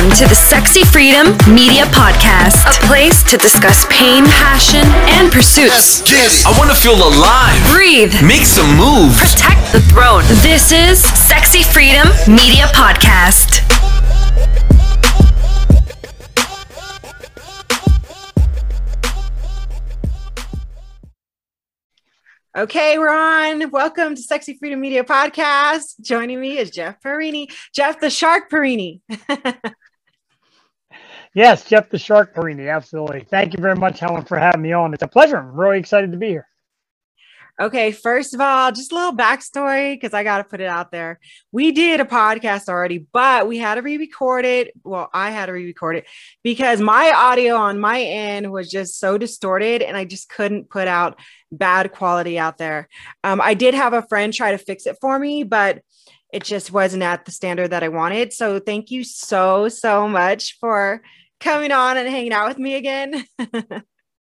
Welcome to the Sexy Freedom Media Podcast, a place to discuss pain, passion, and pursuits. I want to feel alive. Breathe, Make some moves. protect the throne. This is Sexy Freedom Media Podcast. Okay, we're on. Welcome to Sexy Freedom Media Podcast. Joining me is Jeff Perini, Jeff the Shark Perini. Yes, Jeff the Shark Perini, absolutely. Thank you very much, Helen, for having me on. It's a pleasure. I'm really excited to be here. okay, first of all, just a little backstory because I got to put it out there. We did a podcast already, but we had to re record it. Well, I had to re record it because my audio on my end was just so distorted and I just couldn't put out bad quality out there. Um, I did have a friend try to fix it for me, but it just wasn't at the standard that I wanted. So thank you so, so much for coming on and hanging out with me again.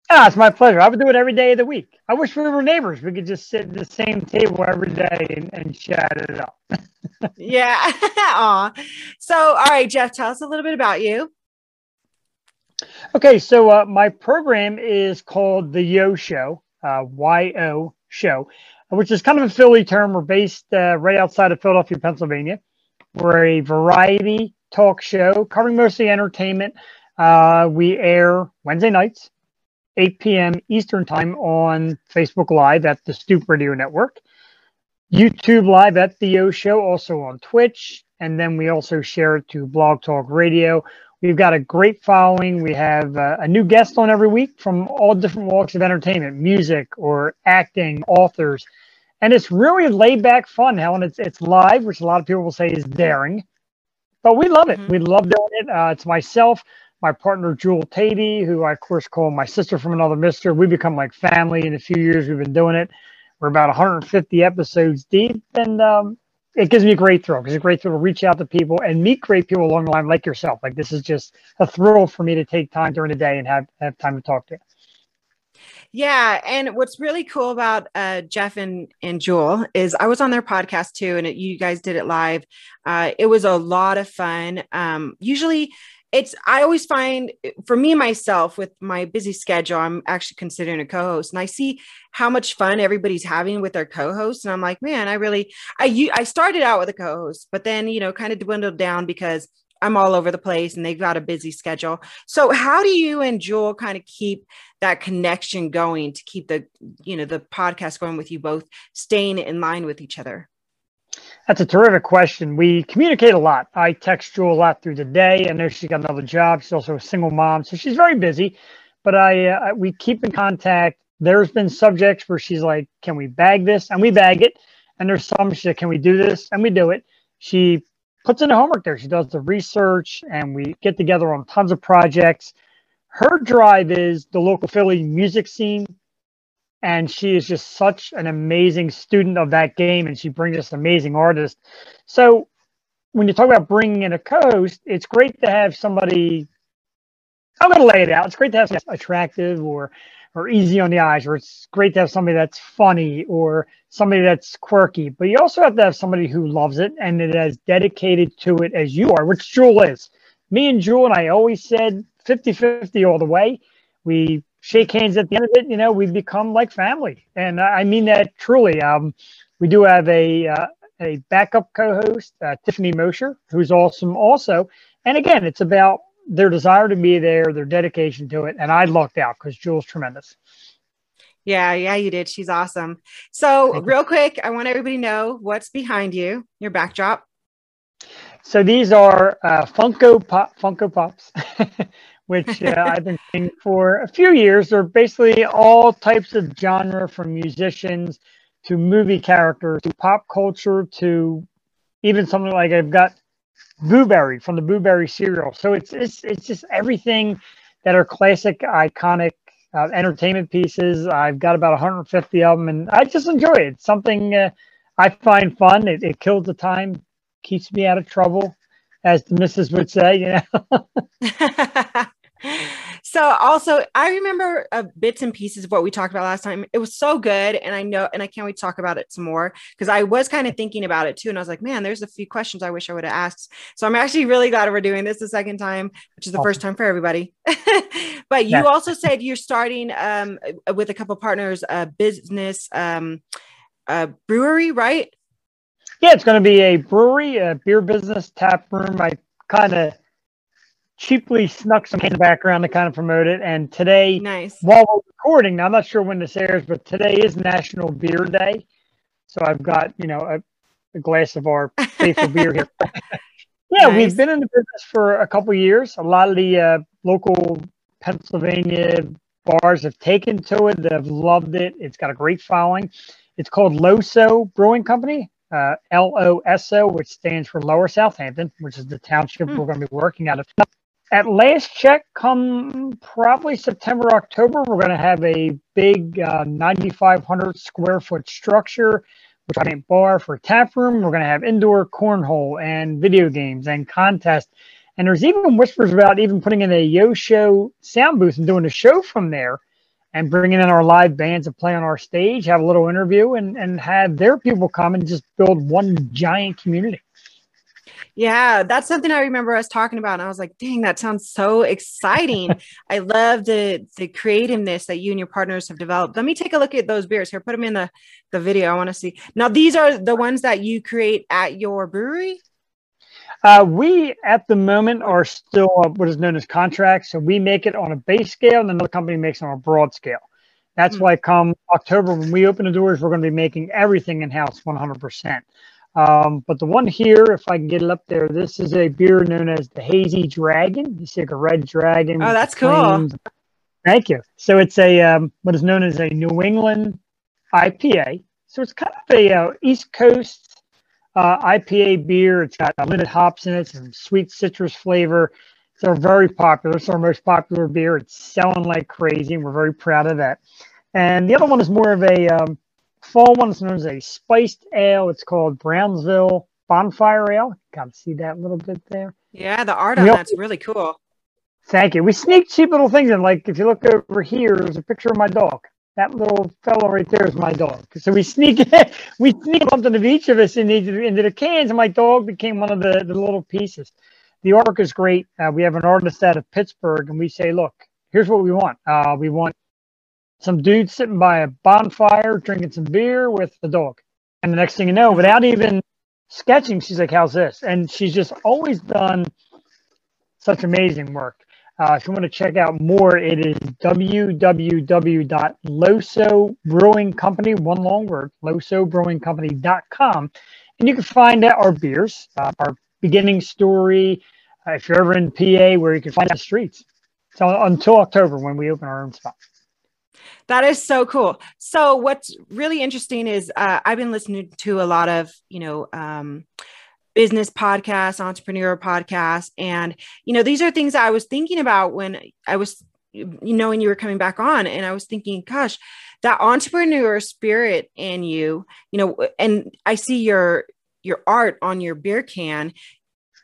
Ah, it's my pleasure. I would do it every day of the week. I wish we were neighbors. We could just sit at the same table every day and, and chat it up. yeah. Aw. So, all right, Jeff, tell us a little bit about you. Okay, so uh, my program is called the Yo Show, uh, Y-O Show, which is kind of a Philly term. We're based uh, right outside of Philadelphia, Pennsylvania. We're a variety talk show covering mostly entertainment. Uh, we air Wednesday nights, 8 p.m. Eastern Time on Facebook Live at the Stoop Radio Network, YouTube Live at the Yo Show, also on Twitch, and then we also share it to Blog Talk Radio. We've got a great following. We have uh, a new guest on every week from all different walks of entertainment, music or acting, authors. And it's really laid back fun, Helen. It's, it's live, which a lot of people will say is daring, but we love it. Mhm. We love doing it. Uh, it's myself, my partner, Jewel Tatey, who I, of course, call my sister from another mister. We become like family in a few years we've been doing it. We're about 150 episodes deep, and um, it gives me a great thrill because it's a great thrill to reach out to people and meet great people along the line like yourself. Like this is just a thrill for me to take time during the day and have, have time to talk to you. Yeah. And what's really cool about uh, Jeff and, and Jewel is I was on their podcast too, and it, you guys did it live. Uh, it was a lot of fun. Um, usually, it's I always find for me myself with my busy schedule, I'm actually considering a co-host, and I see how much fun everybody's having with their co-host, and I'm like, man, I really I, I started out with a co-host, but then you know kind of dwindled down because I'm all over the place and they've got a busy schedule. So how do you and Jewel kind of keep that connection going to keep the you know the podcast going with you both staying in line with each other? That's a terrific question. We communicate a lot. I text Jewel a lot through the day. I know she's got another job. She's also a single mom, so she's very busy. But I, uh, we keep in contact. There's been subjects where she's like, "Can we bag this?" and we bag it. And there's some she said, "Can we do this?" and we do it. She puts in the homework there. She does the research, and we get together on tons of projects. Her drive is the local Philly music scene and she is just such an amazing student of that game and she brings us amazing artists so when you talk about bringing in a co-host it's great to have somebody i'm going to lay it out it's great to have attractive or or easy on the eyes or it's great to have somebody that's funny or somebody that's quirky but you also have to have somebody who loves it and is as dedicated to it as you are which jewel is me and jewel and i always said 50-50 all the way we shake hands at the end of it, you know, we become like family. And I mean that truly. Um, we do have a uh, a backup co-host, uh, Tiffany Mosher, who's awesome also. And again, it's about their desire to be there, their dedication to it. And I lucked out because Jewel's tremendous. Yeah, yeah, you did. She's awesome. So, real quick, I want everybody to know what's behind you, your backdrop. So these are uh, Funko Pop, Funko Pops, which uh, I've been seeing for a few years. They're basically all types of genre, from musicians to movie characters to pop culture to even something like I've got Boo Berry from the Boo Berry cereal. So it's it's it's just everything that are classic, iconic uh, entertainment pieces. I've got about 150 of them, and I just enjoy it. It's something uh, I find fun. It, it kills the time, keeps me out of trouble, as the missus would say. You know. so also I remember uh, bits and pieces of what we talked about last time. It was so good, and I know, and I can't wait to talk about it some more because I was kind of thinking about it too, and I was like, man, there's a few questions I wish I would have asked. So I'm actually really glad we're doing this the second time, which is the awesome. first time for everybody. but you also said you're starting um, with a couple partners a business um, a brewery, right? Yeah, it's going to be a brewery, a beer business, tap room. I kind of cheaply snuck some in the background to kind of promote it. And today, nice. while we're recording, now I'm not sure when this airs, but today is National Beer Day. So I've got, you know, a, a glass of our faithful beer here. yeah, nice. we've been in the business for a couple years. A lot of the uh, local Pennsylvania bars have taken to it, They've loved it. It's got a great following. It's called Loso Brewing Company, uh, L O S O, which stands for Lower Southampton, which is the township mm. we're going to be working out of at last check, come probably September, October, we're going to have a big uh, 9,500 square foot structure, which I mean bar for tap room. We're going to have indoor cornhole and video games and contest. And there's even whispers about even putting in a Yo Show sound booth and doing a show from there and bringing in our live bands to play on our stage, have a little interview, and, and have their people come and just build one giant community. Yeah, that's something I remember us talking about. And I was like, dang, that sounds so exciting. I love the the creativeness that you and your partners have developed. Let me take a look at those beers here. Put them in the, the video. I want to see. Now, these are the ones that you create at your brewery? Uh, we at the moment are still what is known as contracts. So we make it on a base scale, and another company makes it on a broad scale. That's mm-hmm. why come October, when we open the doors, we're going to be making everything in house 100%. Um, but the one here, if I can get it up there, this is a beer known as the Hazy Dragon. You see like a red dragon. Oh, that's cool. Thank you. So it's a um, what is known as a New England IPA. So it's kind of a uh, East Coast uh, IPA beer. It's got limited hops in it, some sweet citrus flavor. They're very popular. It's our most popular beer. It's selling like crazy, and we're very proud of that. And the other one is more of a um, fall one is known as a spiced ale. It's called Brownsville Bonfire Ale. Got to see that little bit there. Yeah, the art on that's really cool. Thank you. We sneak cheap little things in. Like if you look over here, there's a picture of my dog. That little fellow right there is my dog. So we sneak we sneak something of each of us into, into the cans, and my dog became one of the, the little pieces. The arc is great. Uh, we have an artist out of Pittsburgh, and we say, look, here's what we want. Uh, we want some dude sitting by a bonfire drinking some beer with the dog. And the next thing you know, without even sketching, she's like, How's this? And she's just always done such amazing work. Uh, if you want to check out more, it is www.loso brewing company, one long word, losobrewingcompany.com. And you can find out our beers, uh, our beginning story, uh, if you're ever in PA, where you can find the streets. So until October when we open our own spot. That is so cool. So what's really interesting is uh, I've been listening to a lot of, you know, um, business podcasts, entrepreneur podcasts, and you know, these are things I was thinking about when I was you know when you were coming back on and i was thinking gosh that entrepreneur spirit in you you know and i see your your art on your beer can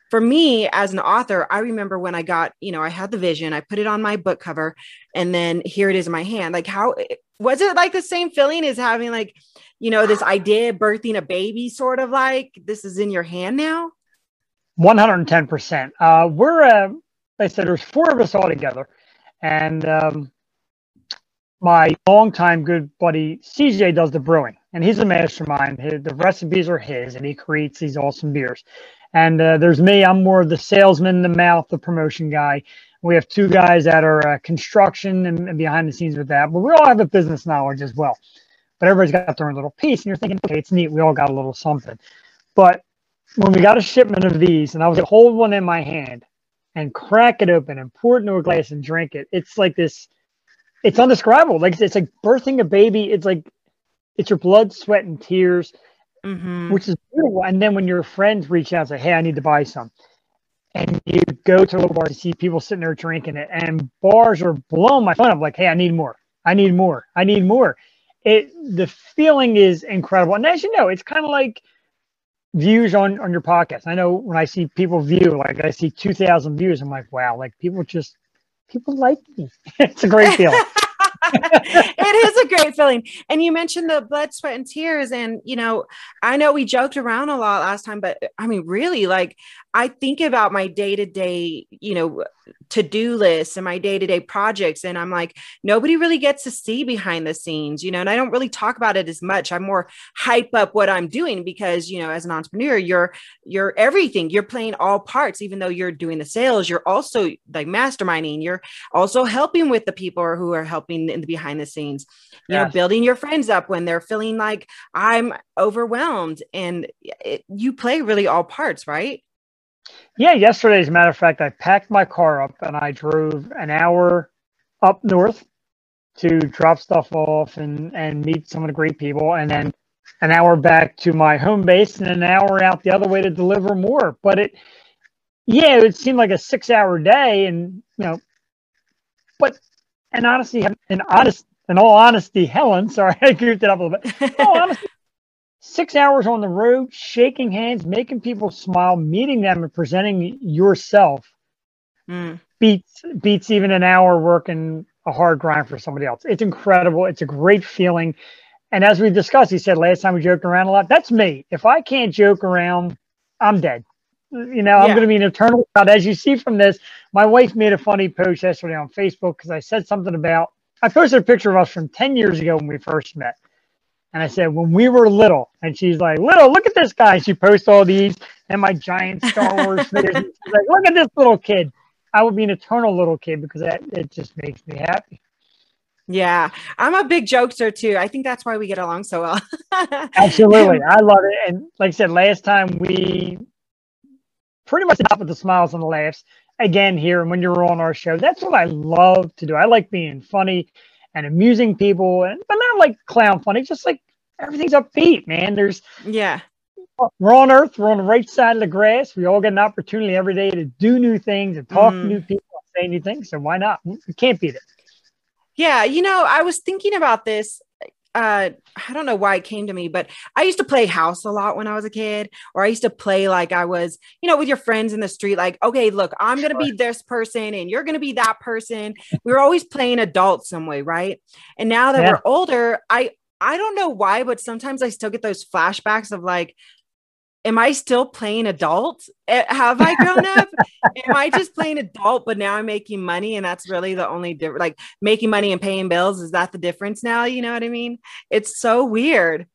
for me as an author, I remember when I got, you know, I had the vision, I put it on my book cover, and then here it is in my hand. Like, how was it like the same feeling as having, like, you know, this idea birthing a baby, sort of like this is in your hand now? 110%. Uh, we're, uh, like I said, there's four of us all together. And um, my longtime good buddy CJ does the brewing, and he's a mastermind. His, the recipes are his, and he creates these awesome beers. And uh, there's me. I'm more of the salesman, the mouth, the promotion guy. We have two guys that are uh, construction and, and, behind the scenes with that, but we all have a business knowledge as well. But everybody's got their own little piece, and you're thinking, okay, it's neat. We all got a little something. But when we got a shipment of these, and I was to hold one in my hand and crack it open and pour it into a glass and drink it, it's like this. It's undescribable. Like it's like birthing a baby. It's like it's your blood, sweat, and tears mm-hmm. which is beautiful. And then when your friends reach out and say, "Hey, I need to buy some," and you go to a bar to see people sitting there drinking it, and bars are blowing my phone up like, "Hey, I need more. I need more. I need more." It the feeling is incredible, and as you know, it's kind of like views on on your podcast. I know when I see people view, like I see two thousand views, I'm like, wow, like people just people like me. it's a great feeling. it is a great feeling. And you mentioned the blood, sweat, and tears. And, you know, I know we joked around a lot last time, but I mean, really, like, I think about my day to day, you know, to do lists and my day to day projects. And I'm like, nobody really gets to see behind the scenes, you know, and I don't really talk about it as much. I'm more hype up what I'm doing because, you know, as an entrepreneur, you're, you're everything. You're playing all parts, even though you're doing the sales, you're also like masterminding, you're also helping with the people who are helping in the behind the scenes, you yes. know, building your friends up when they're feeling like I'm overwhelmed and it, you play really all parts, right? Yeah, yesterday, as a matter of fact, I packed my car up and I drove an hour up north to drop stuff off and, and meet some of the great people, and then an hour back to my home base and an hour out the other way to deliver more. But it, yeah, it seemed like a six hour day, and you know, but and honestly, in honest, in all honesty, Helen, sorry, I goofed it up a little bit. In all honesty, six hours on the road, shaking hands, making people smile, meeting them, and presenting yourself mm. beats beats even an hour working a hard grind for somebody else. It's incredible. It's a great feeling. And as we discussed, he said last time we joked around a lot. That's me. If I can't joke around, I'm dead. You know, yeah. I'm going to be an eternal child. As you see from this, my wife made a funny post yesterday on Facebook because I said something about. I posted a picture of us from 10 years ago when we first met. And I said, when we were little, and she's like, little, look at this guy. She posts all these and my giant Star Wars figures. She's like, look at this little kid. I would be an eternal little kid because that, it just makes me happy. Yeah, I'm a big jokester too. I think that's why we get along so well. Absolutely. I love it. And like I said, last time we pretty much stop with the smiles and the laughs again here And when you're on our show. That's what I love to do. I like being funny and amusing people, and but not like clown funny, just like everything's upbeat, man. There's yeah. We're on Earth. We're on the right side of the grass. We all get an opportunity every day to do new things and talk mm. to new people, say new things. So why not? We can't beat it. Yeah, you know, I was thinking about this uh I don't know why it came to me, but I used to play house a lot when I was a kid, or I used to play like I was, you know, with your friends in the street, like, okay, look, I'm gonna be this person and you're gonna be that person. We were always playing adult some way, right? And now that yeah. we're older, I I don't know why, but sometimes I still get those flashbacks of like, am I still playing adult? Eh, have I grown up? am I just playing adult, but now I'm making money? And that's really the only difference. Like making money and paying bills. Is that the difference now? You know what I mean? It's so weird.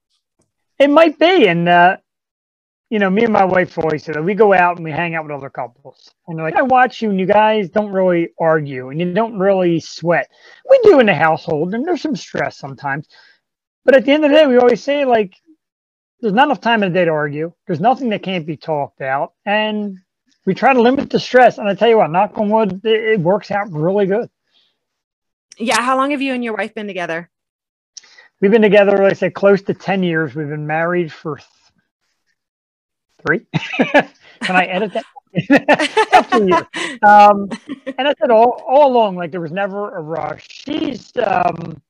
It might be. And, uh, you know, me and my wife always say that we go out and we hang out with other couples. And they're like, I watch you and you guys don't really argue and you don't really sweat. We do in the household and there's some stress sometimes. But at the end of the day, we always say, like, there's not enough time in the day to argue. There's nothing that can't be talked out. And we try to limit the stress. And I tell you what, knock on wood, it, it works out really good. Yeah. How long have you and your wife been together? We've been together, like I said, close to 10 years. We've been married for three. Can I edit that? um, and I said all, all along, like there was never a rush. She's um,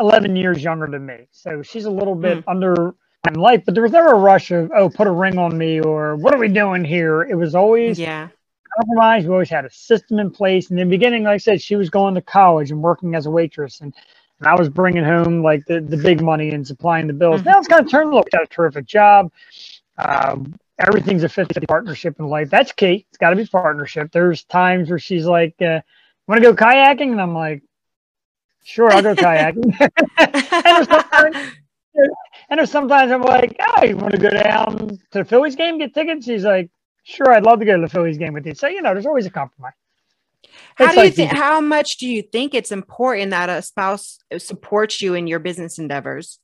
11 years younger than me. So she's a little bit mm. under in life, but there was never a rush of, oh, put a ring on me or what are we doing here? It was always yeah. compromise. We always had a system in place. And in the beginning, like I said, she was going to college and working as a waitress. And, and I was bringing home like the, the big money and supplying the bills. Mm-hmm. Now it's kind of turned a little, got a terrific job. Um, everything's a 50 partnership in life. That's key. It's got to be partnership. There's times where she's like, uh, want to go kayaking? And I'm like, sure, I'll go kayaking. and and sometimes I'm like, oh, you want to go down to the Phillies game, get tickets? He's like, sure, I'd love to go to the Phillies game with you. So, you know, there's always a compromise. How it's do you like think, how much do you think it's important that a spouse supports you in your business endeavors?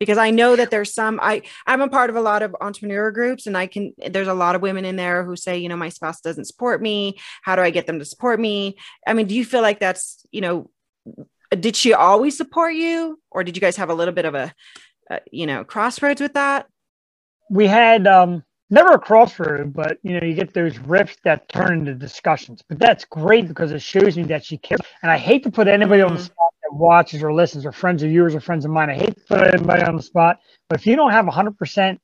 Because I know that there's some, I, I'm a part of a lot of entrepreneur groups and I can, there's a lot of women in there who say, you know, my spouse doesn't support me. How do I get them to support me? I mean, do you feel like that's, you know, did she always support you or did you guys have a little bit of a, a you know crossroads with that we had um never a crossroad but you know you get those rifts that turn into discussions but that's great because it shows me that she cares and i hate to put anybody mm-hmm. on the mm-hmm. spot that watches or listens or friends of yours or friends of mine i hate to put anybody on the spot but if you don't have 100%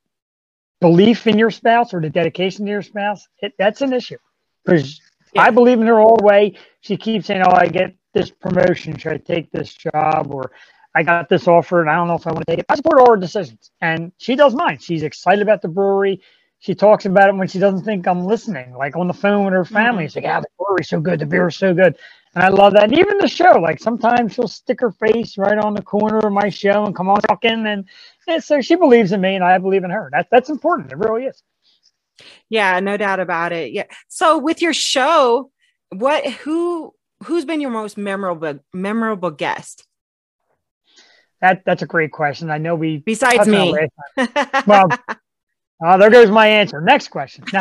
belief in your spouse or the dedication to your spouse it, that's an issue because Yeah. I believe in her all the way. She keeps saying, "Oh, I get this promotion. Should I take this job?" Or I got this offer and I don't know if I want to take it. I support all her decisions, and she does mine. She's excited about the brewery. She talks about it when she doesn't think I'm listening, like on the phone with her mm-hmm. family. She's like, "Yeah, the brewery's so good. The beer's so good." And I love that. And even the show, like sometimes she'll stick her face right on the corner of my show and come on talking. And, and so she believes in me and I believe in her. That, that's important. It really is. Yeah, no doubt about it. Yeah. So with your show, what who who's been your most memorable memorable guest? That that's a great question. I know we besides me. well, uh, there goes my answer. Next question.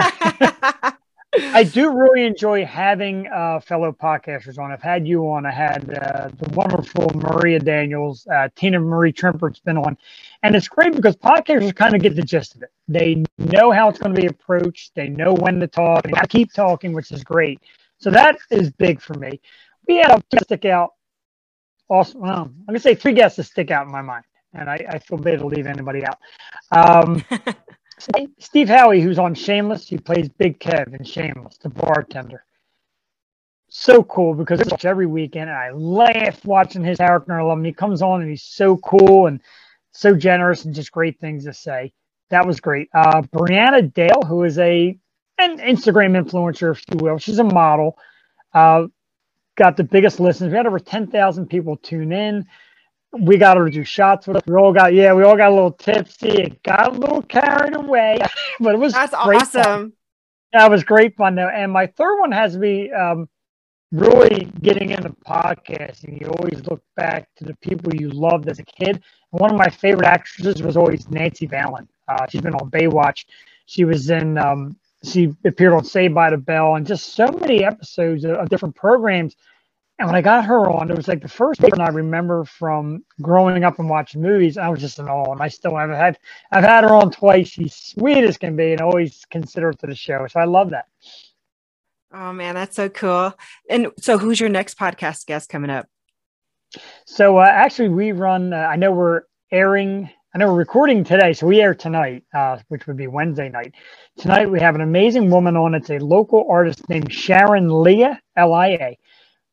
I do really enjoy having uh, fellow podcasters on. I've had you on. I had uh, the wonderful Maria Daniels, uh, Tina Marie Trimpert's been on, and it's great because podcasters kind of get the gist of it. They know how it's going to be approached. They know when to talk. They keep talking, which is great. So that is big for me. We had a stick out. Also, well, I'm going to say three guests that stick out in my mind, and I, I feel bad to leave anybody out. Um, Steve Howey, who's on Shameless, he plays Big Kev in Shameless, the bartender. So cool because every weekend, and I laugh watching his love him. He comes on and he's so cool and so generous and just great things to say. That was great. Uh, Brianna Dale, who is a an Instagram influencer, if you will, she's a model. Uh, got the biggest listens. We had over 10,000 people tune in we got her to do shots with us. We all got, yeah, we all got a little tipsy. It got a little carried away, but it was that's awesome. Fun. That was great fun though. And my third one has to be um, really getting into podcasting. You always look back to the people you loved as a kid. And one of my favorite actresses was always Nancy Valen. Uh, she's been on Baywatch. She was in, um, she appeared on Saved by the Bell and just so many episodes of, of different programs and when I got her on, it was like the first person I remember from growing up and watching movies. I was just in awe, and I still have had I've had her on twice. She's sweet as can be, and always consider her to the show. So I love that. Oh man, that's so cool! And so, who's your next podcast guest coming up? So uh, actually, we run. Uh, I know we're airing. I know we're recording today, so we air tonight, uh, which would be Wednesday night. Tonight we have an amazing woman on. It's a local artist named Sharon Lia, L-I-A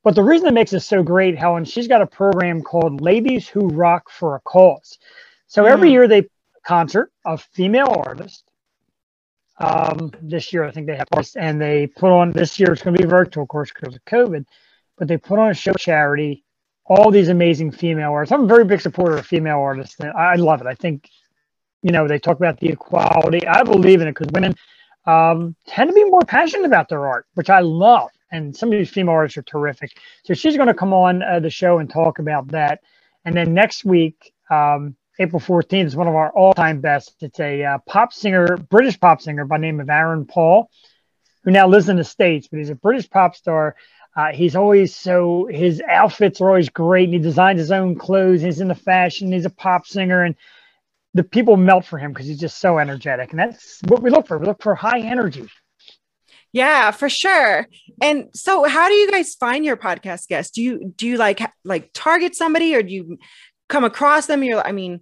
but the reason it makes it so great, Helen, she's got a program called Ladies Who Rock for a Cause. So mm. every year they concert of female artists. Um, this year I think they have, and they put on this year it's going to be virtual, of course, because of COVID. But they put on a show charity. All these amazing female artists. I'm a very big supporter of female artists. And I love it. I think, you know, they talk about the equality. I believe in it because women um, tend to be more passionate about their art, which I love and some of these female artists are terrific. So she's going to come on uh, the show and talk about that. And then next week, um, April 14th is one of our all-time best. It's a uh, pop singer, British pop singer by name of Aaron Paul, who now lives in the States, but he's a British pop star. Uh, he's always so his outfits are always great, and he designs his own clothes. He's in the fashion. He's a pop singer, and the people melt for him because he's just so energetic. And that's what we look for. We look for high energy. Yeah, for sure. And so how do you guys find your podcast guests? Do you do you like like target somebody or do you come across them? You're I mean,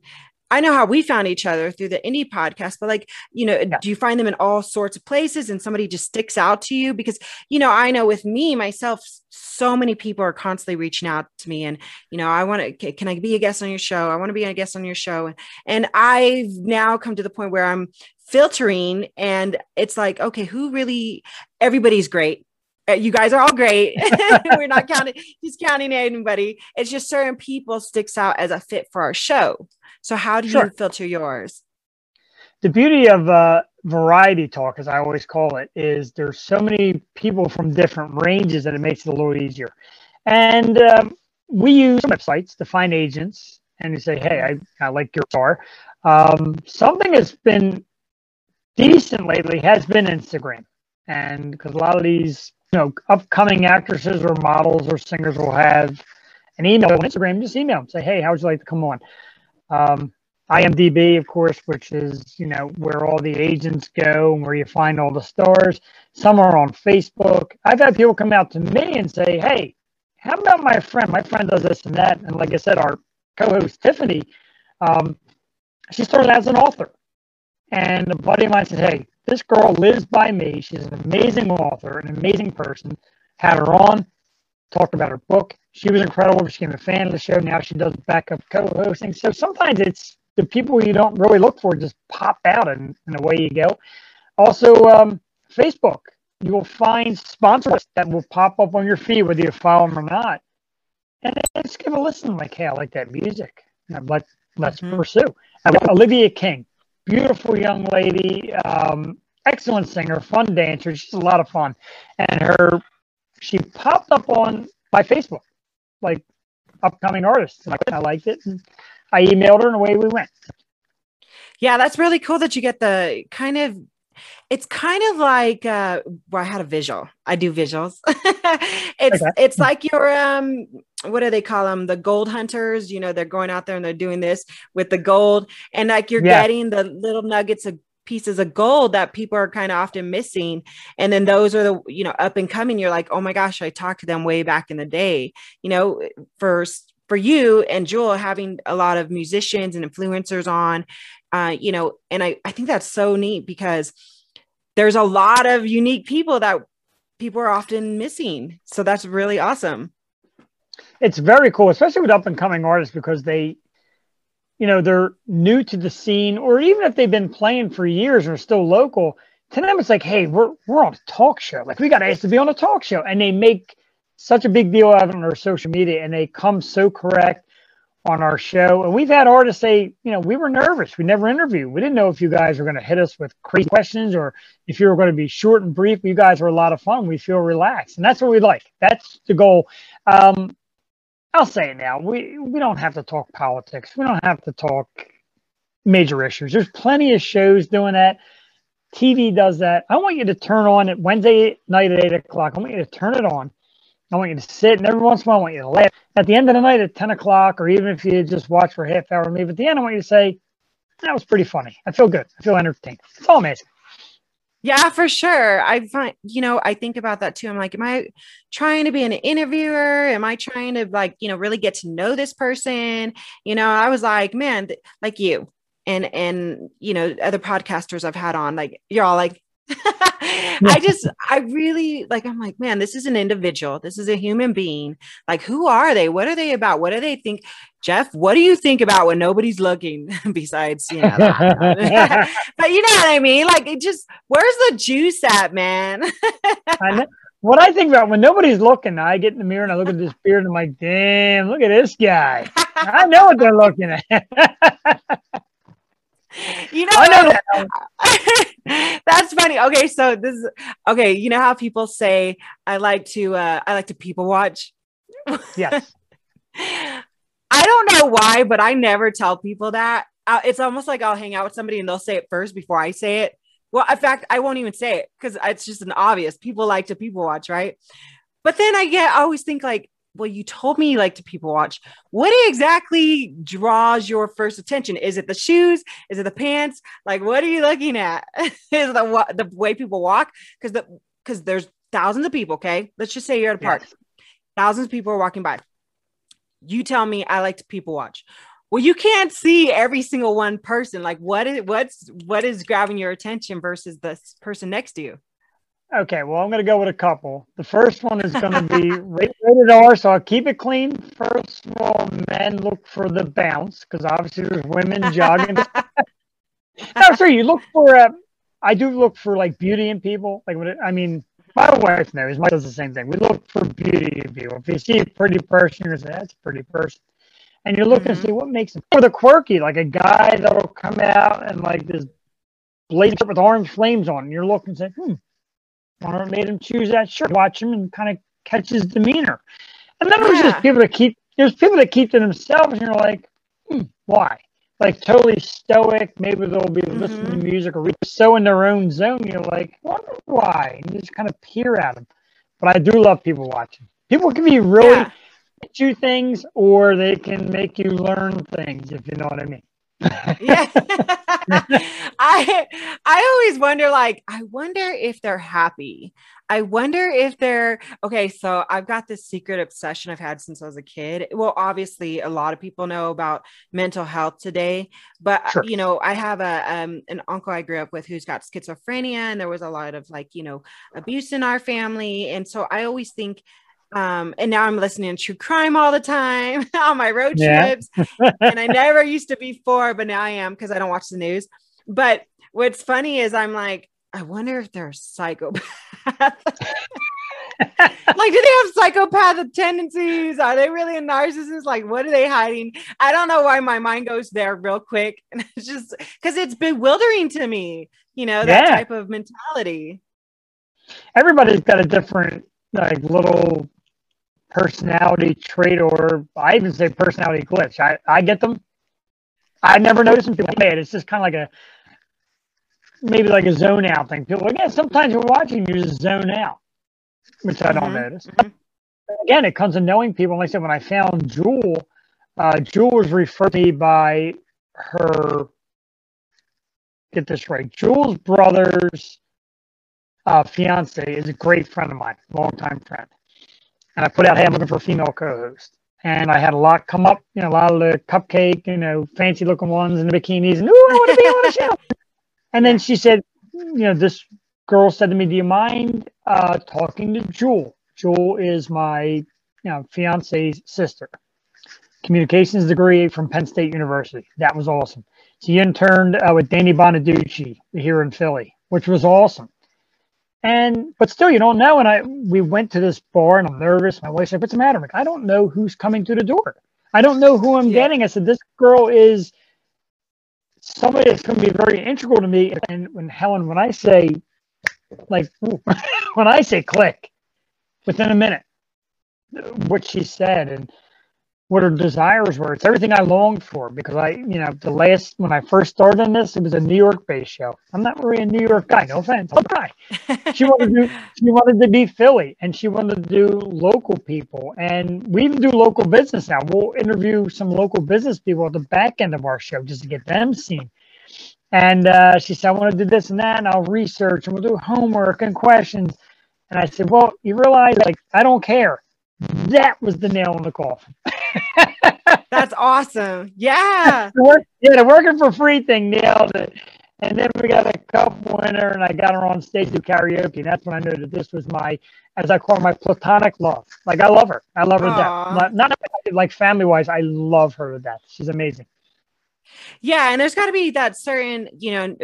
I know how we found each other through the indie podcast, but like, you know, yeah. do you find them in all sorts of places and somebody just sticks out to you? Because, you know, I know with me myself, so many people are constantly reaching out to me and, you know, I want to, can I be a guest on your show? I want to be a guest on your show. And I've now come to the point where I'm filtering and it's like okay who really everybody's great uh, you guys are all great we're not counting just counting anybody it's just certain people sticks out as a fit for our show so how do sure. you filter yours the beauty of uh, variety talk as i always call it is there's so many people from different ranges that it makes it a little easier and um, we use websites to find agents and you say hey i, I like your star um, something that's been decent lately has been Instagram, and because a lot of these you know upcoming actresses or models or singers will have an email on Instagram. Just email them, say, hey, how would you like to come on? Um, IMDb, of course, which is you know where all the agents go and where you find all the stars. Some are on Facebook. I've had people come out to me and say, "Hey, how about my friend? My friend does this and that." And like I said, our co-host Tiffany, um, she started as an author, and a buddy of mine said, Hey, this girl lives by me. She's an amazing author, an amazing person. Had her on, talked about her book. She was incredible. She became a fan of the show. Now she does backup co-hosting. So sometimes it's the people you don't really look for just pop out and, and away you go. Also, um, Facebook. You will find sponsors that will pop up on your feed whether you follow them or not. And just give a listen like, hey, I like that music. Let, let's mm-hmm. pursue. Olivia King, beautiful young lady, um, excellent singer, fun dancer. She's a lot of fun. And her, she popped up on my Facebook, like upcoming artists. And I liked it. And I emailed her and away we went. Yeah, that's really cool that you get the kind of it's kind of like uh well, I had a visual. I do visuals. it's okay. it's like your um what do they call them? The gold hunters, you know, they're going out there and they're doing this with the gold and like you're yeah. getting the little nuggets of pieces of gold that people are kind of often missing and then those are the you know up and coming you're like oh my gosh i talked to them way back in the day you know first for you and Jewel having a lot of musicians and influencers on, uh, you know, and I, I think that's so neat because there's a lot of unique people that people are often missing. So that's really awesome. It's very cool, especially with up and coming artists because they, you know, they're new to the scene, or even if they've been playing for years or still local, to them it's like, hey, we're we're on a talk show. Like we got asked to be on a talk show, and they make such a big deal out of it on our social media, and they come so correct on our show. And we've had artists say, you know, we were nervous. We never interviewed. We didn't know if you guys were going to hit us with crazy questions or if you were going to be short and brief. You guys were a lot of fun. We feel relaxed, and that's what we like. That's the goal. Um, I'll say it now. We we don't have to talk politics. We don't have to talk major issues. There's plenty of shows doing that. TV does that. I want you to turn on it Wednesday night at eight o'clock. I want you to turn it on I want you to sit, and every once in a while, I want you to laugh. At the end of the night at 10 o'clock, or even if you just watch for a half hour, maybe at the end, I want you to say, that was pretty funny. I feel good. I feel entertained. It's all amazing. Yeah, for sure. I find, you know, I think about that too. I'm like, am I trying to be an interviewer? Am I trying to like, you know, really get to know this person? You know, I was like, man, like you and, and, you know, other podcasters I've had on, like, you're all like, I just, I really like, I'm like, man, this is an individual. This is a human being. Like, who are they? What are they about? What do they think? Jeff, what do you think about when nobody's looking besides, you know, but you know what I mean? Like, it just, where's the juice at, man? I what I think about when nobody's looking, I get in the mirror and I look at this beard and I'm like, damn, look at this guy. I know what they're looking at. you know, I know that. That's funny. Okay, so this is okay. You know how people say I like to uh I like to people watch. Yes. I don't know why, but I never tell people that. Uh, it's almost like I'll hang out with somebody and they'll say it first before I say it. Well, in fact, I won't even say it because it's just an obvious. People like to people watch, right? But then I get I always think like, well, you told me you like to people watch. What exactly draws your first attention? Is it the shoes? Is it the pants? Like, what are you looking at? Is the the way people walk? Because the because there's thousands of people. Okay, let's just say you're at a park. Yes. Thousands of people are walking by. You tell me I like to people watch. Well, you can't see every single one person. Like, what is what's what is grabbing your attention versus the person next to you? Okay, well, I'm going to go with a couple. The first one is going to be rated R, so I'll keep it clean. First of all, men look for the bounce because obviously there's women jogging. no, sure, you look for. Uh, I do look for like beauty in people. Like, it, I mean, my wife knows. My does the same thing. We look for beauty in people. If you see a pretty person, you say that's a pretty person, and you're looking mm-hmm. to see what makes them. Or the quirky, like a guy that'll come out and like this blazer with orange flames on. And you're looking and say, hmm what made him choose that shirt? Watch him and kind of catch his demeanor. And then there's just people that keep there's people that keep to themselves, and you're like, hmm, why? Like totally stoic. Maybe they'll be mm-hmm. listening to music or so in their own zone. You're like, wonder why? And you just kind of peer at them. But I do love people watching. People can be really yeah. you things, or they can make you learn things. If you know what I mean. Yeah. I I always wonder like I wonder if they're happy. I wonder if they're okay. So I've got this secret obsession I've had since I was a kid. Well, obviously, a lot of people know about mental health today, but sure. you know, I have a um, an uncle I grew up with who's got schizophrenia, and there was a lot of like you know abuse in our family, and so I always think um, and now I'm listening to true crime all the time on my road yeah. trips. and I never used to before, but now I am because I don't watch the news. But what's funny is I'm like, I wonder if they're psychopaths. like, do they have psychopathic tendencies? Are they really a narcissist? Like, what are they hiding? I don't know why my mind goes there real quick. And it's just because it's bewildering to me, you know, that yeah. type of mentality. Everybody's got a different, like, little personality trait, or I even say personality glitch. I, I get them. I never notice them people it. It's just kind of like a maybe like a zone out thing. People again, sometimes you're watching, you just zone out, which I don't mm-hmm. notice. Mm-hmm. Again, it comes to knowing people. Like I said, when I found Jewel, uh, Jewel was referred to me by her. Get this right. Jewel's brother's uh, fiance is a great friend of mine, longtime friend. And I put out, hey, I'm looking for a female co-host. And I had a lot come up, you know, a lot of the cupcake, you know, fancy looking ones in the bikinis, and ooh, I want to be on the show. And then she said, you know, this girl said to me, "Do you mind uh, talking to Jewel? Jewel is my, you know, fiance's sister. Communications degree from Penn State University. That was awesome. She interned uh, with Danny Bonaduce here in Philly, which was awesome. And but still, you don't know. And I we went to this bar, and I'm nervous. My wife said, "What's the matter?" Like, "I don't know who's coming to the door. I don't know who I'm yeah. getting." I said, "This girl is." somebody that's going to be very integral to me. And when Helen, when I say, like, when I say click, within a minute, what she said and what her desires were, it's everything I longed for. Because I, you know, the last when I first started in this, it was a New York-based show. I'm not really a New York guy. No offense, I'm guy. She wanted to, do, she wanted to be Philly, and she wanted to do local people, and we even do local business now. We'll interview some local business people at the back end of our show just to get them seen. And uh, she said, I want to do this and that, and I'll research, and we'll do homework and questions. And I said, Well, you realize, like, I don't care. That was the nail in the coffin. That's awesome. Yeah. yeah, the working for free thing nailed it. And then we got a cup winner, and I got her on stage to karaoke. And that's when I knew that this was my, as I call it, my platonic love. Like I love her. I love her to death. Not, not like family wise. I love her to death. She's amazing. Yeah, and there's got to be that certain, you know,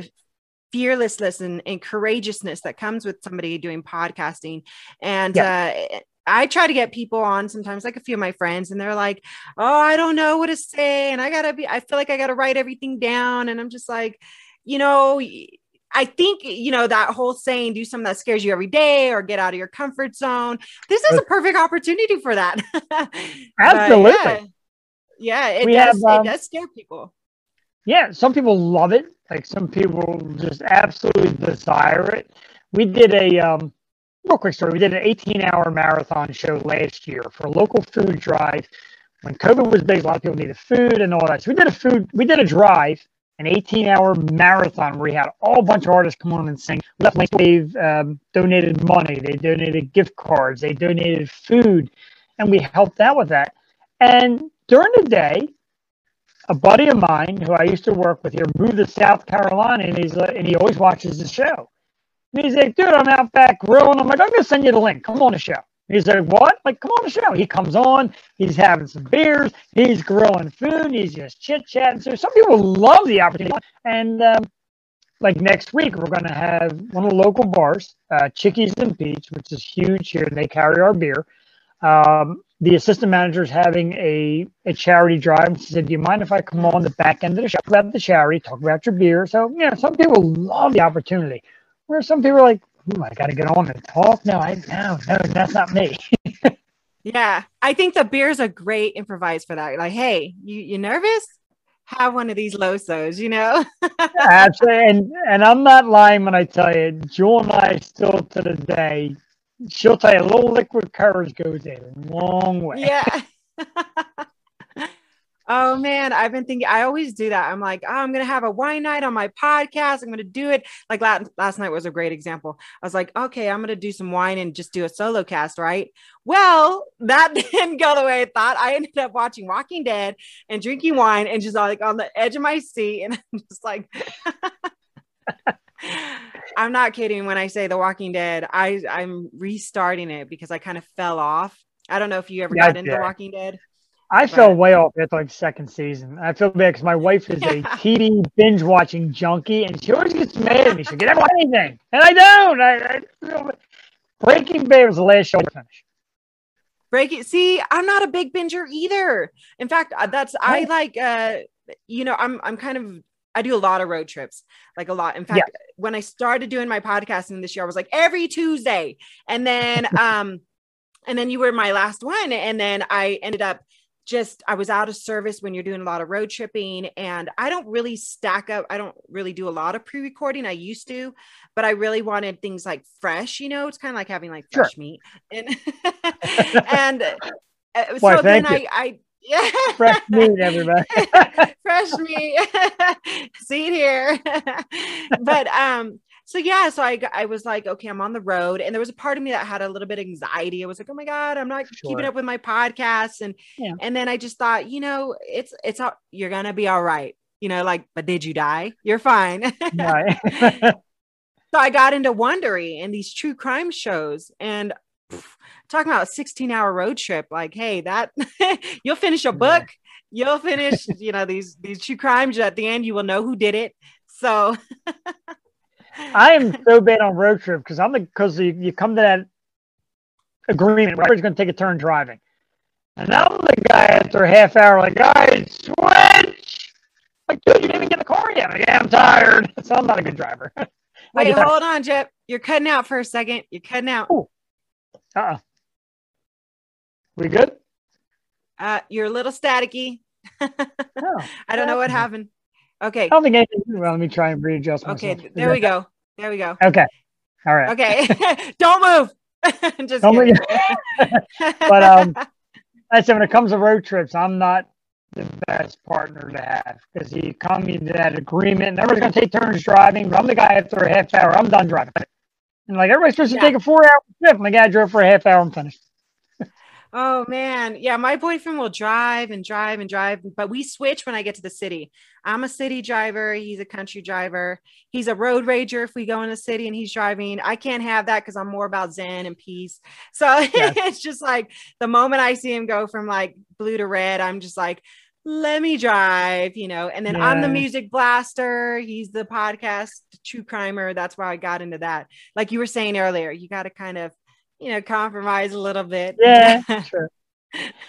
fearlessness and, and courageousness that comes with somebody doing podcasting. And yeah. uh, I try to get people on sometimes, like a few of my friends, and they're like, "Oh, I don't know what to say, and I gotta be. I feel like I gotta write everything down." And I'm just like, you know, I think you know that whole saying, "Do something that scares you every day," or "Get out of your comfort zone." This is a perfect opportunity for that. Absolutely. yeah, yeah, it we does. Have, um, it does scare people. Yeah, some people love it. Like some people just absolutely desire it. We did a um, real quick story. We did an 18 hour marathon show last year for a local food drive. When COVID was big, a lot of people needed food and all that. So we did a food, we did a drive, an 18 hour marathon where we had all bunch of artists come on and sing. Left Wave um, donated money, they donated gift cards, they donated food, and we helped out with that. And during the day, a buddy of mine who I used to work with here moved to South Carolina, and he's and he always watches the show. And he's like, dude, I'm out back grilling. I'm like, I'm gonna send you the link. Come on the show. He's like, what? Like, come on the show. He comes on. He's having some beers. He's grilling food. He's just chit chatting. So some people love the opportunity. And um, like next week, we're to have one of the local bars, uh, Chickie's and Pete's, which is huge here. And they carry our beer. Um, the assistant manager is having a, a charity drive. And she said, Do you mind if I come on the back end of the show about the charity, talk about your beer? So, you know, some people love the opportunity where some people are like, Ooh, I got to get on and talk. No, I no, no, that's not me. yeah, I think the beer's a great improvise for that. Like, hey, you you nervous? Have one of these Losos, you know. Absolutely, and and I'm not lying when I tell you, Jewel and I still to the day, she'll tell you a little liquid courage goes a long way. Yeah. Oh man, I've been thinking. I always do that. I'm like, oh, I'm gonna have a wine night on my podcast. I'm gonna do it. Like last last night was a great example. I was like, okay, I'm gonna do some wine and just do a solo cast, right? Well, that didn't go the way I thought. I ended up watching Walking Dead and drinking wine and just like on the edge of my seat, and I'm just like. I'm not kidding when I say The Walking Dead. I I'm restarting it because I kind of fell off. I don't know if you ever Yeah, got into. Walking Dead. I Right. fell way off after like second season. I feel bad because my wife is a TV binge watching junkie, and she always gets mad at me. She watch anything, and I don't. I, I Breaking Bad was the last show to finish. Break it. See, I'm not a big binger either. In fact, uh, that's I like. uh You know, I'm I'm kind of. I do a lot of road trips, like a lot. In fact, when I started doing my podcasting this year, I was like every Tuesday, and then um, and then you were my last one, and then I ended up just I was out of service when you're doing a lot of road tripping, and I don't really stack up. I don't really do a lot of pre-recording. I used to, but I really wanted things like fresh. You know, it's kind of like having like Sure. fresh meat, and and uh, so Why, then thank I I yeah Fresh meat, everybody. fresh meat see it here but um so yeah so I I was like okay i'm on the road and there was a part of me that had a little bit of anxiety i was like oh my god i'm not keeping up with my podcast and Yeah. and then i just thought you know it's it's all you're gonna be all right you know like but did you die you're fine Right. so I got into Wondery and these true crime shows and pff, talking about a 16 hour road trip. Like, hey, that you'll finish a book, you'll finish, you know, these these true crimes at the end, you will know who did it. So I am so bad on road trip because I'm the because you, you come to that agreement where everybody's going to take a turn driving, and I'm the guy after a half hour like, guys, switch. Like, dude, you didn't even get in the car yet. Like, yeah, I'm tired. So I'm not a good driver. Wait, hold on, Jep. You're cutting out for a second. You're cutting out. Uh-uh. We good? Uh, you're a little staticky. No. I don't know what happened. Okay. I don't think anything. Well, let me try and readjust Myself. Okay. There we go. There we go. Okay. All right. Okay. don't move. Just Don't kidding. But, um, I said when it comes to road trips, I'm not the best partner to have because you come into that agreement and everybody's going to take turns driving. But I'm the guy after a half hour, I'm done driving. And like everybody's supposed Yeah. to take a four hour trip. And the guy drove for a half hour and finished. Oh man, yeah, my boyfriend will drive and drive and drive, but we switch when I get to the city. I'm a city driver, he's a country driver. He's a road rager if we go in the city and he's driving. I can't have that because I'm more about zen and peace. So Yeah. it's just like the moment I see him go from like blue to red, I'm just like, let me drive, you know. And then I'm the music blaster. He's the podcast true crimer. That's why I got into that. Like you were saying earlier, you got to kind of, you know, compromise a little bit. Yeah, sure.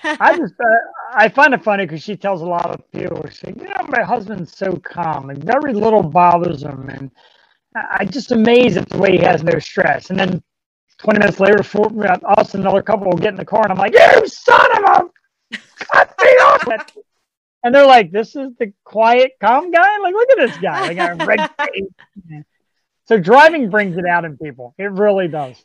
I just uh, I find it funny because she tells a lot of people, she, you know, my husband's so calm and very little bothers him, and I just amazed at the way he has no stress. And then 20 minutes later, four, us and another couple will get in the car, and I'm like, "You son of a cut me off!" it." And they're like, "This is the quiet, calm guy. Like, look at this guy. Like, a red face." So driving brings it out in people. It really does.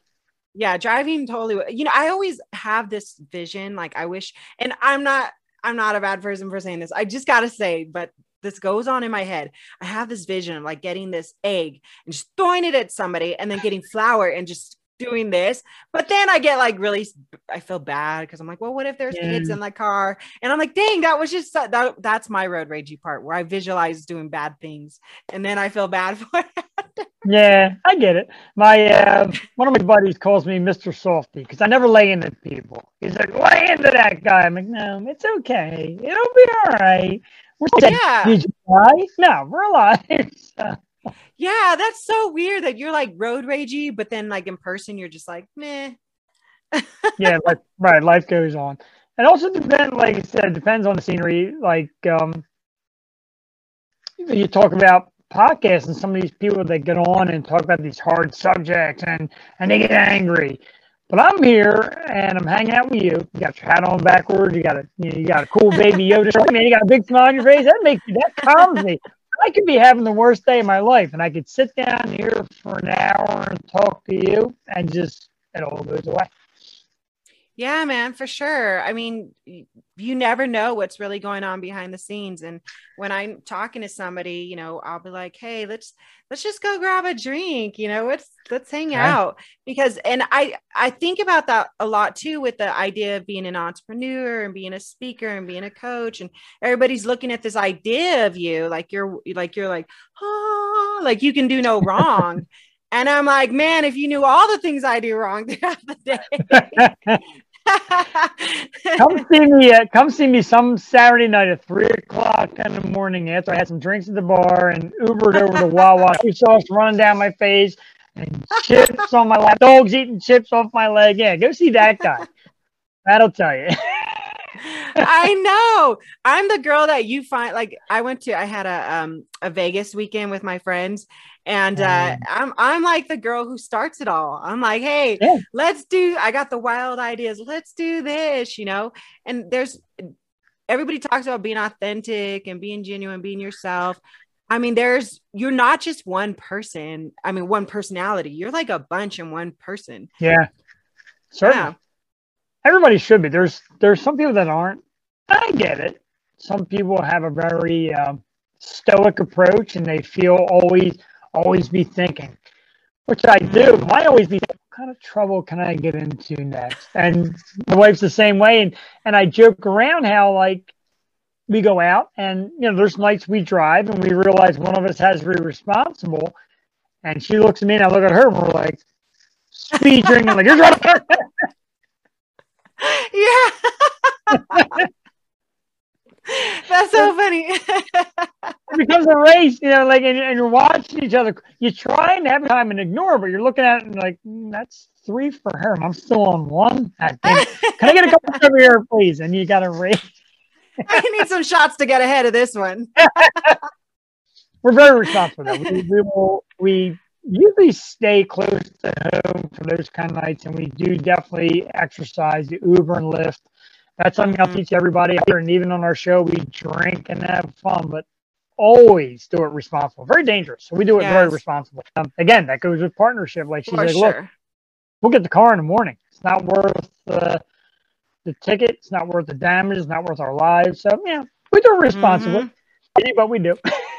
Yeah driving totally you know i always have this vision like i wish and i'm not i'm not a bad person for saying this i just gotta say but this goes on in my head i have this vision of like getting this egg and just throwing it at somebody and then getting flour and just doing this but then i get like really i feel bad because i'm like well what if there's kids in the car? And i'm like dang that was just that, that's my road ragey part where i visualize doing bad things and then i feel bad for it Yeah, I get it. My uh, one of my buddies calls me Mr. Softy because I never lay into people. He's like, lay into that guy. I'm like, no, it's okay. It'll be all right. We're dead. Yeah. Did you die? No, we're alive. So, Yeah, that's so weird that you're like road ragey, but then like in person, you're just like, meh. yeah, like, right. Life goes on. And also depends, like I said, depends on the scenery. Like, um, you talk about podcasts and some of these people that get on and talk about these hard subjects and and they get angry. But I'm here and I'm hanging out with you. You got your hat on backwards. You got a you, know, you got a cool baby Yoda shirt. Man, you got a big smile on your face. That makes that calms me. I could be having the worst day of my life, and I could sit down here for an hour and talk to you, and just it all goes away. Yeah, man, for sure. I mean, you never know what's really going on behind the scenes. And when I'm talking to somebody, you know, I'll be like, "Hey, let's let's just go grab a drink. You know, let's let's hang out." Because, and I I think about that a lot too with the idea of being an entrepreneur and being a speaker and being a coach, and everybody's looking at this idea of you like you're like you're like, oh, like you can do no wrong. And I'm like, man, if you knew all the things I do wrong throughout the day, come see me come see me some Saturday night at three o'clock in the morning after I had some drinks at the bar and Ubered over to Wawa. sauce running down my face and chips on my lap. Dogs eating chips off my leg. Yeah, go see that guy. That'll tell you. I know. I'm the girl that you find like I went to I had a um a Vegas weekend with my friends and uh, I'm I'm like the girl who starts it all. I'm like, hey, yeah. let's do. I got the wild ideas. Let's do this, you know. And there's everybody talks about being authentic and being genuine, being yourself. I mean, there's you're not just one person. I mean, one personality. You're like a bunch in one person. Yeah, certainly. Yeah. Everybody should be. There's there's some people that aren't. I get it. Some people have a very um, stoic approach, and they feel always always be thinking, which I do. I always be what kind of trouble can I get into next? And my wife's the same way. And and I joke around how like we go out and you know there's nights we drive and we realize one of us has to be responsible. And she looks at me and I look at her and we're like speed drinking like you're driving. yeah. That's so funny. it becomes a race, you know, like, and, and, you're watching each other. You try and have time and ignore, but you're looking at it and like, mm, that's three for her. I'm still on one. Can I get a couple over here, please? And you got to race. I need some shots to get ahead of this one. We're very responsible. We, we will, we usually stay close to home for those kind of nights, and we do definitely exercise the Uber and Lyft that's something I'll teach everybody here. And even on our show, we drink and have fun, but always do it responsible. Very dangerous. So we do it yes. very responsible. Um, again, that goes with partnership. Like she's For like, sure. look, we'll get the car in the morning. It's not worth the, the ticket. It's not worth the damage. It's not worth our lives. So yeah, we do it responsibly, mm-hmm. but we do.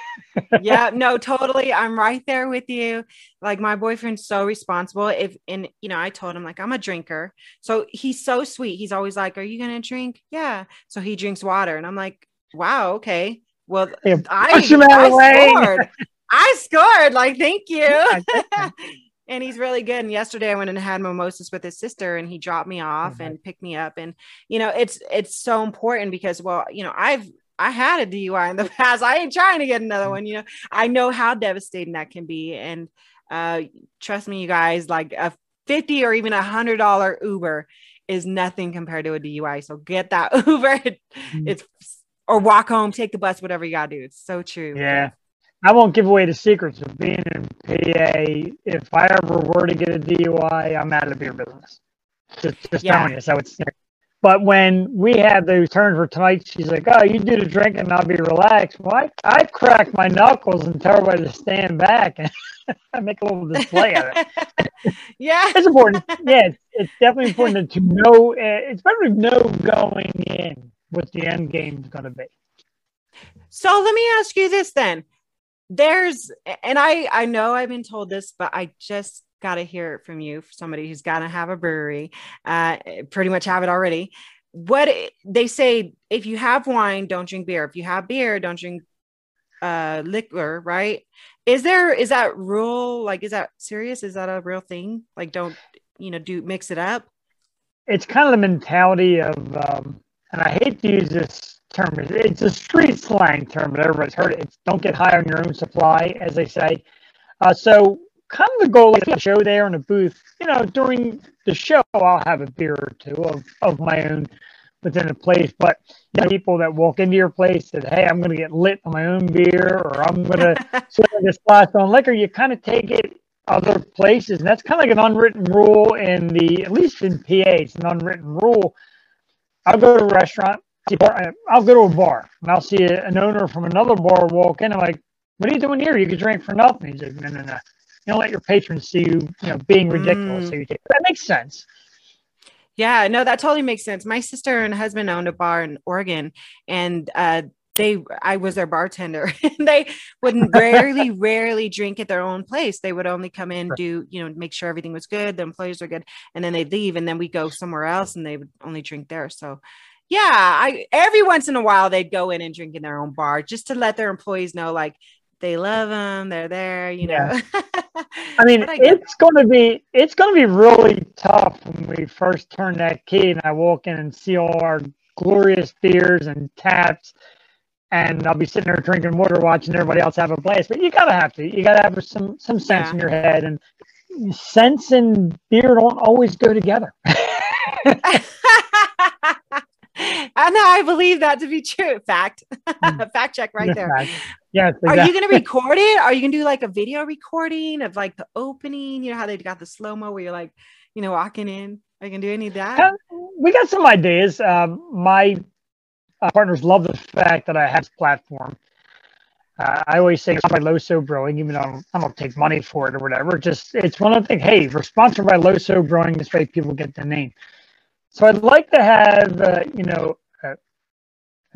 yeah, no, totally. I'm right there with you. Like my boyfriend's so responsible. If and you know, I told him like I'm a drinker. So he's so sweet. He's always like, Are you gonna drink? Yeah. So he drinks water. And I'm like, Wow, okay. Well, I, I scored. I scored. Like, thank you. and he's really good. And yesterday I went and had mimosas with his sister and he dropped me off mm-hmm. and picked me up. And you know, it's it's so important because well, you know, I've I had a DUI in the past. I ain't trying to get another mm. one. You know, I know how devastating that can be. And uh, trust me, you guys, like a 50 or even a hundred dollar Uber is nothing compared to a DUI. So get that Uber. Mm. It's or walk home, take the bus, whatever you gotta do. It's so true. Yeah. I won't give away the secrets of being in PA. If I ever were to get a DUI, I'm out of beer business. Just, just yeah. telling you. So it's but when we had the turn for tonight, she's like, "Oh, you do the drink and I'll be relaxed." Well, I, I crack my knuckles and tell everybody to stand back, and I make a little display of it. yeah, it's important. Yeah, it's, it's definitely important to know. Uh, it's better to know going in what the end game is going to be. So let me ask you this then: There's, and I I know I've been told this, but I just got to hear it from you, somebody who's got to have a brewery, uh, pretty much have it already. What they say, if you have wine, don't drink beer. If you have beer, don't drink uh, liquor, right? Is there, is that rule? Like, is that serious? Is that a real thing? Like, don't, you know, do mix it up? It's kind of the mentality of, um, and I hate to use this term, it's a street slang term, but everybody's heard it. It's don't get high on your own supply, as they say. Uh, so kind of the goal of the show there in a booth. You know, during the show, I'll have a beer or two of, of my own within a place. But you know, people that walk into your place that, hey, I'm going to get lit on my own beer or I'm going to swing this glass on liquor, you kind of take it other places. And that's kind of like an unwritten rule in the, at least in PA, it's an unwritten rule. I'll go to a restaurant, I'll go to a bar and I'll see an owner from another bar walk in. I'm like, what are you doing here? You could drink for nothing. He's like, no, no, no don't let your patrons see you, you know, being ridiculous. Mm. So you take, that makes sense. Yeah, no, that totally makes sense. My sister and husband owned a bar in Oregon, and uh, they I was their bartender they wouldn't rarely, rarely drink at their own place. They would only come in, do, you know, make sure everything was good, the employees are good, and then they'd leave and then we go somewhere else and they would only drink there. So yeah, I every once in a while they'd go in and drink in their own bar just to let their employees know like they love them, they're there, you know. I mean, I it's going to be it's going to be really tough when we first turn that key and I walk in and see all our glorious beers and taps and I'll be sitting there drinking water, watching everybody else have a blast. But you gotta have to. You gotta have some some sense yeah. in your head, and sense and beer don't always go together. and I believe that to be true. Fact, mm. fact check right there. Yes. Exactly. Are you going to record it? Are you going to do like a video recording of like the opening? You know how they got the slow mo where you're like, you know, walking in. Are you going to do any of that? Uh, we got some ideas. Um, my uh, partners love the fact that I have this platform. Uh, I always say it's by Loso Brewing, even though I don't, I don't, take money for it or whatever. Just it's one of the things. Hey, we're sponsored by Loso Brewing. This way, people get the name. So I'd like to have uh, you know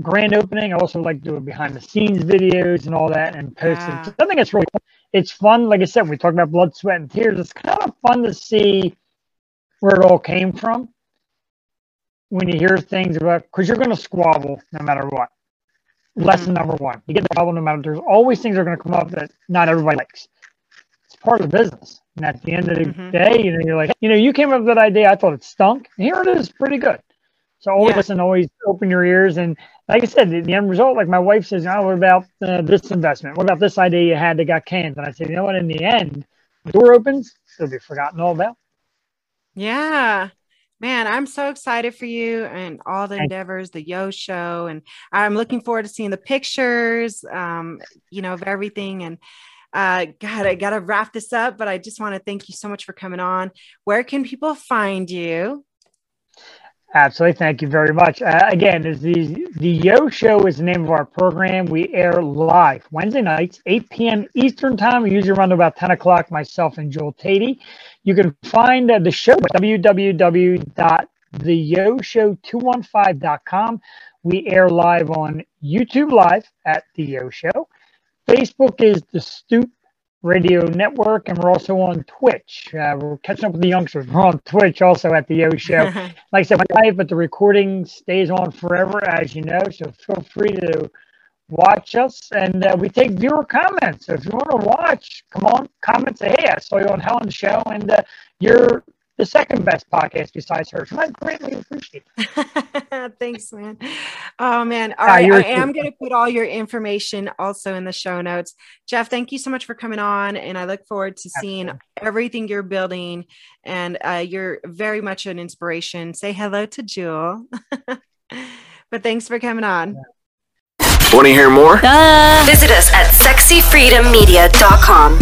grand opening. I also like to do behind the scenes videos and all that and post yeah. it. I think it's really fun. it's fun. Like I said, we talk about blood, sweat, and tears. It's kind of fun to see where it all came from when you hear things about because you're going to squabble no matter what. Lesson number one: you get the problem no matter. There's always things that are going to come up that not everybody likes. It's part of the business. And at the end of the mm-hmm. day, you know, you're like, you know, you came up with that idea. I thought it stunk. And here it is, pretty good. So always yeah. listen, always open your ears. And like I said, the, the end result, like my wife says, oh, what about uh, this investment? What about this idea you had that got canned? And I said, you know what? In the end, the door opens, it'll be forgotten all about. Yeah man, I'm so excited for you and all the endeavors, the Yo show, and I'm looking forward to seeing the pictures, um, you know, of everything. And uh, God, I got to wrap this up, but I just want to thank you so much for coming on. Where can people find you? Absolutely. Thank you very much. Uh, again, is the the Yo Show is the name of our program. We air live Wednesday nights, 8 p.m. Eastern time. We usually run about 10 o'clock, myself and Joel Tatey. You can find uh, the show at www.theyoshow215.com. We air live on YouTube Live at The Yo Show. Facebook is The Stoop Radio Network, and we're also on Twitch. Uh, we're catching up with the youngsters. We're on Twitch also at the Yo Show. like I said, live, but the recording stays on forever, as you know. So feel free to watch us, and uh, we take viewer comments. So if you want to watch, come on, comment, say, hey, I saw you on Helen's show, and uh, you're the second best podcast besides hers. I greatly appreciate it. Thanks, man. Oh, man. All right. I am going to put all your information also in the show notes. Jeff, thank you so much for coming on. And I look forward to seeing everything you're building. And uh, you're very much an inspiration. Say hello to Joel. but thanks for coming on. Want to hear more? Duh. Visit us at sexyfreedommedia.com.